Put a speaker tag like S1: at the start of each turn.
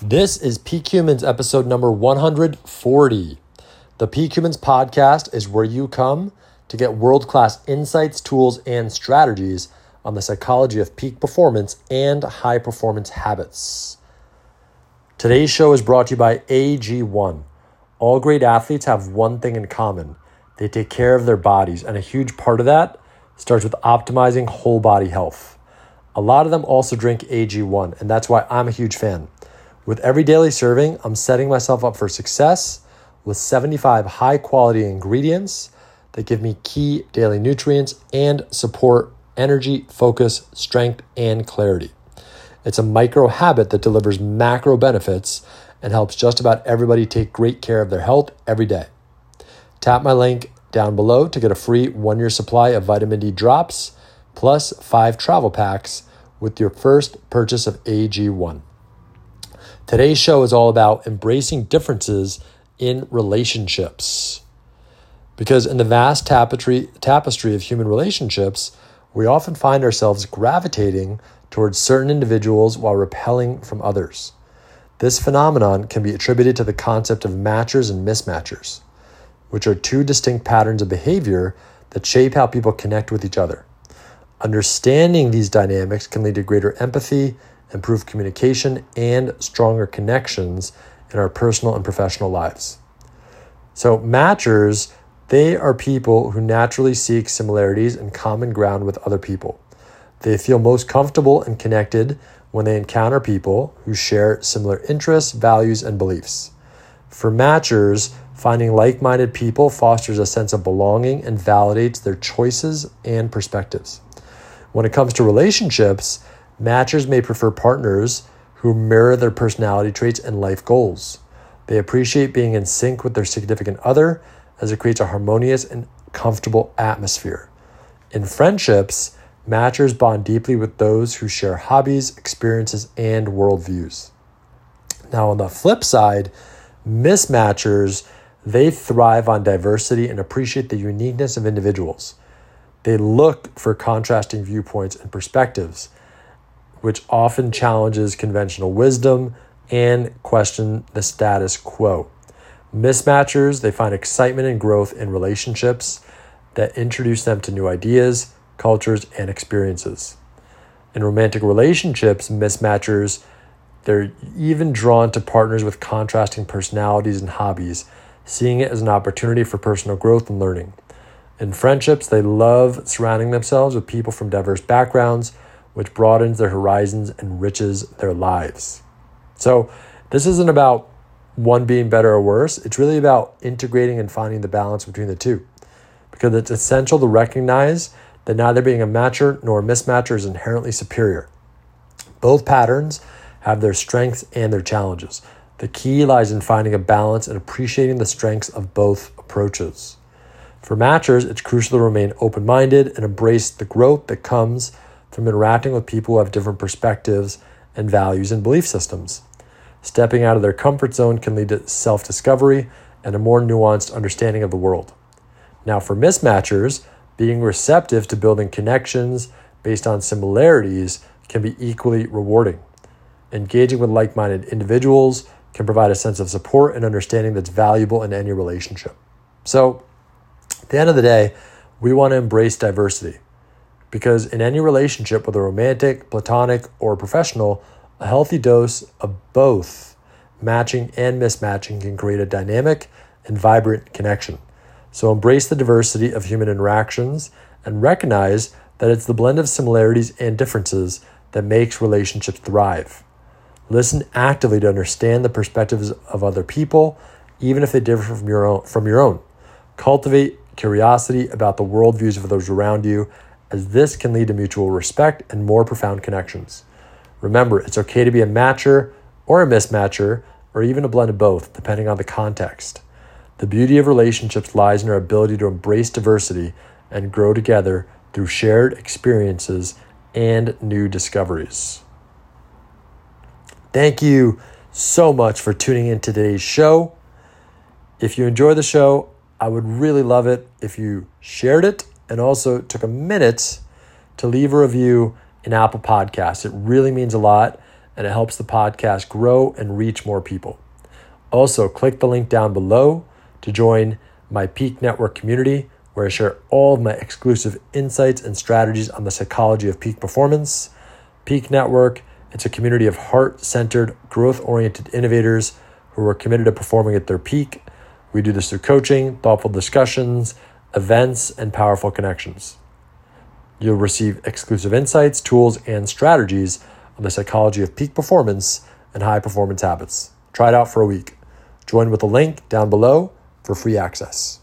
S1: This is Peak Humans episode number 140. The Peak Humans podcast is where you come to get world class insights, tools, and strategies on the psychology of peak performance and high performance habits. Today's show is brought to you by AG1. All great athletes have one thing in common they take care of their bodies, and a huge part of that starts with optimizing whole body health. A lot of them also drink AG1, and that's why I'm a huge fan. With every daily serving, I'm setting myself up for success with 75 high quality ingredients that give me key daily nutrients and support energy, focus, strength, and clarity. It's a micro habit that delivers macro benefits and helps just about everybody take great care of their health every day. Tap my link down below to get a free one year supply of vitamin D drops plus five travel packs with your first purchase of AG1. Today's show is all about embracing differences in relationships. Because in the vast tapestry, tapestry of human relationships, we often find ourselves gravitating towards certain individuals while repelling from others. This phenomenon can be attributed to the concept of matchers and mismatchers, which are two distinct patterns of behavior that shape how people connect with each other. Understanding these dynamics can lead to greater empathy improve communication, and stronger connections in our personal and professional lives. So, matchers, they are people who naturally seek similarities and common ground with other people. They feel most comfortable and connected when they encounter people who share similar interests, values, and beliefs. For matchers, finding like minded people fosters a sense of belonging and validates their choices and perspectives. When it comes to relationships, Matchers may prefer partners who mirror their personality traits and life goals. They appreciate being in sync with their significant other as it creates a harmonious and comfortable atmosphere. In friendships, matchers bond deeply with those who share hobbies, experiences, and worldviews. Now, on the flip side, mismatchers, they thrive on diversity and appreciate the uniqueness of individuals. They look for contrasting viewpoints and perspectives which often challenges conventional wisdom and question the status quo. Mismatchers, they find excitement and growth in relationships that introduce them to new ideas, cultures, and experiences. In romantic relationships, mismatchers, they're even drawn to partners with contrasting personalities and hobbies, seeing it as an opportunity for personal growth and learning. In friendships, they love surrounding themselves with people from diverse backgrounds which broadens their horizons and enriches their lives. So, this isn't about one being better or worse. It's really about integrating and finding the balance between the two. Because it's essential to recognize that neither being a matcher nor a mismatcher is inherently superior. Both patterns have their strengths and their challenges. The key lies in finding a balance and appreciating the strengths of both approaches. For matchers, it's crucial to remain open minded and embrace the growth that comes from interacting with people who have different perspectives and values and belief systems. Stepping out of their comfort zone can lead to self discovery and a more nuanced understanding of the world. Now, for mismatchers, being receptive to building connections based on similarities can be equally rewarding. Engaging with like minded individuals can provide a sense of support and understanding that's valuable in any relationship. So, at the end of the day, we want to embrace diversity. Because in any relationship, whether romantic, platonic, or professional, a healthy dose of both matching and mismatching can create a dynamic and vibrant connection. So embrace the diversity of human interactions and recognize that it's the blend of similarities and differences that makes relationships thrive. Listen actively to understand the perspectives of other people, even if they differ from your own. From your own. Cultivate curiosity about the worldviews of those around you as this can lead to mutual respect and more profound connections. Remember, it's okay to be a matcher or a mismatcher, or even a blend of both, depending on the context. The beauty of relationships lies in our ability to embrace diversity and grow together through shared experiences and new discoveries. Thank you so much for tuning in today's show. If you enjoy the show, I would really love it if you shared it and also took a minute to leave a review in Apple Podcasts. It really means a lot and it helps the podcast grow and reach more people. Also, click the link down below to join my Peak Network community, where I share all of my exclusive insights and strategies on the psychology of peak performance. Peak Network, it's a community of heart centered, growth oriented innovators who are committed to performing at their peak. We do this through coaching, thoughtful discussions, events, and powerful connections. You'll receive exclusive insights, tools, and strategies on the psychology of peak performance and high performance habits. Try it out for a week. Join with the link down below for free access.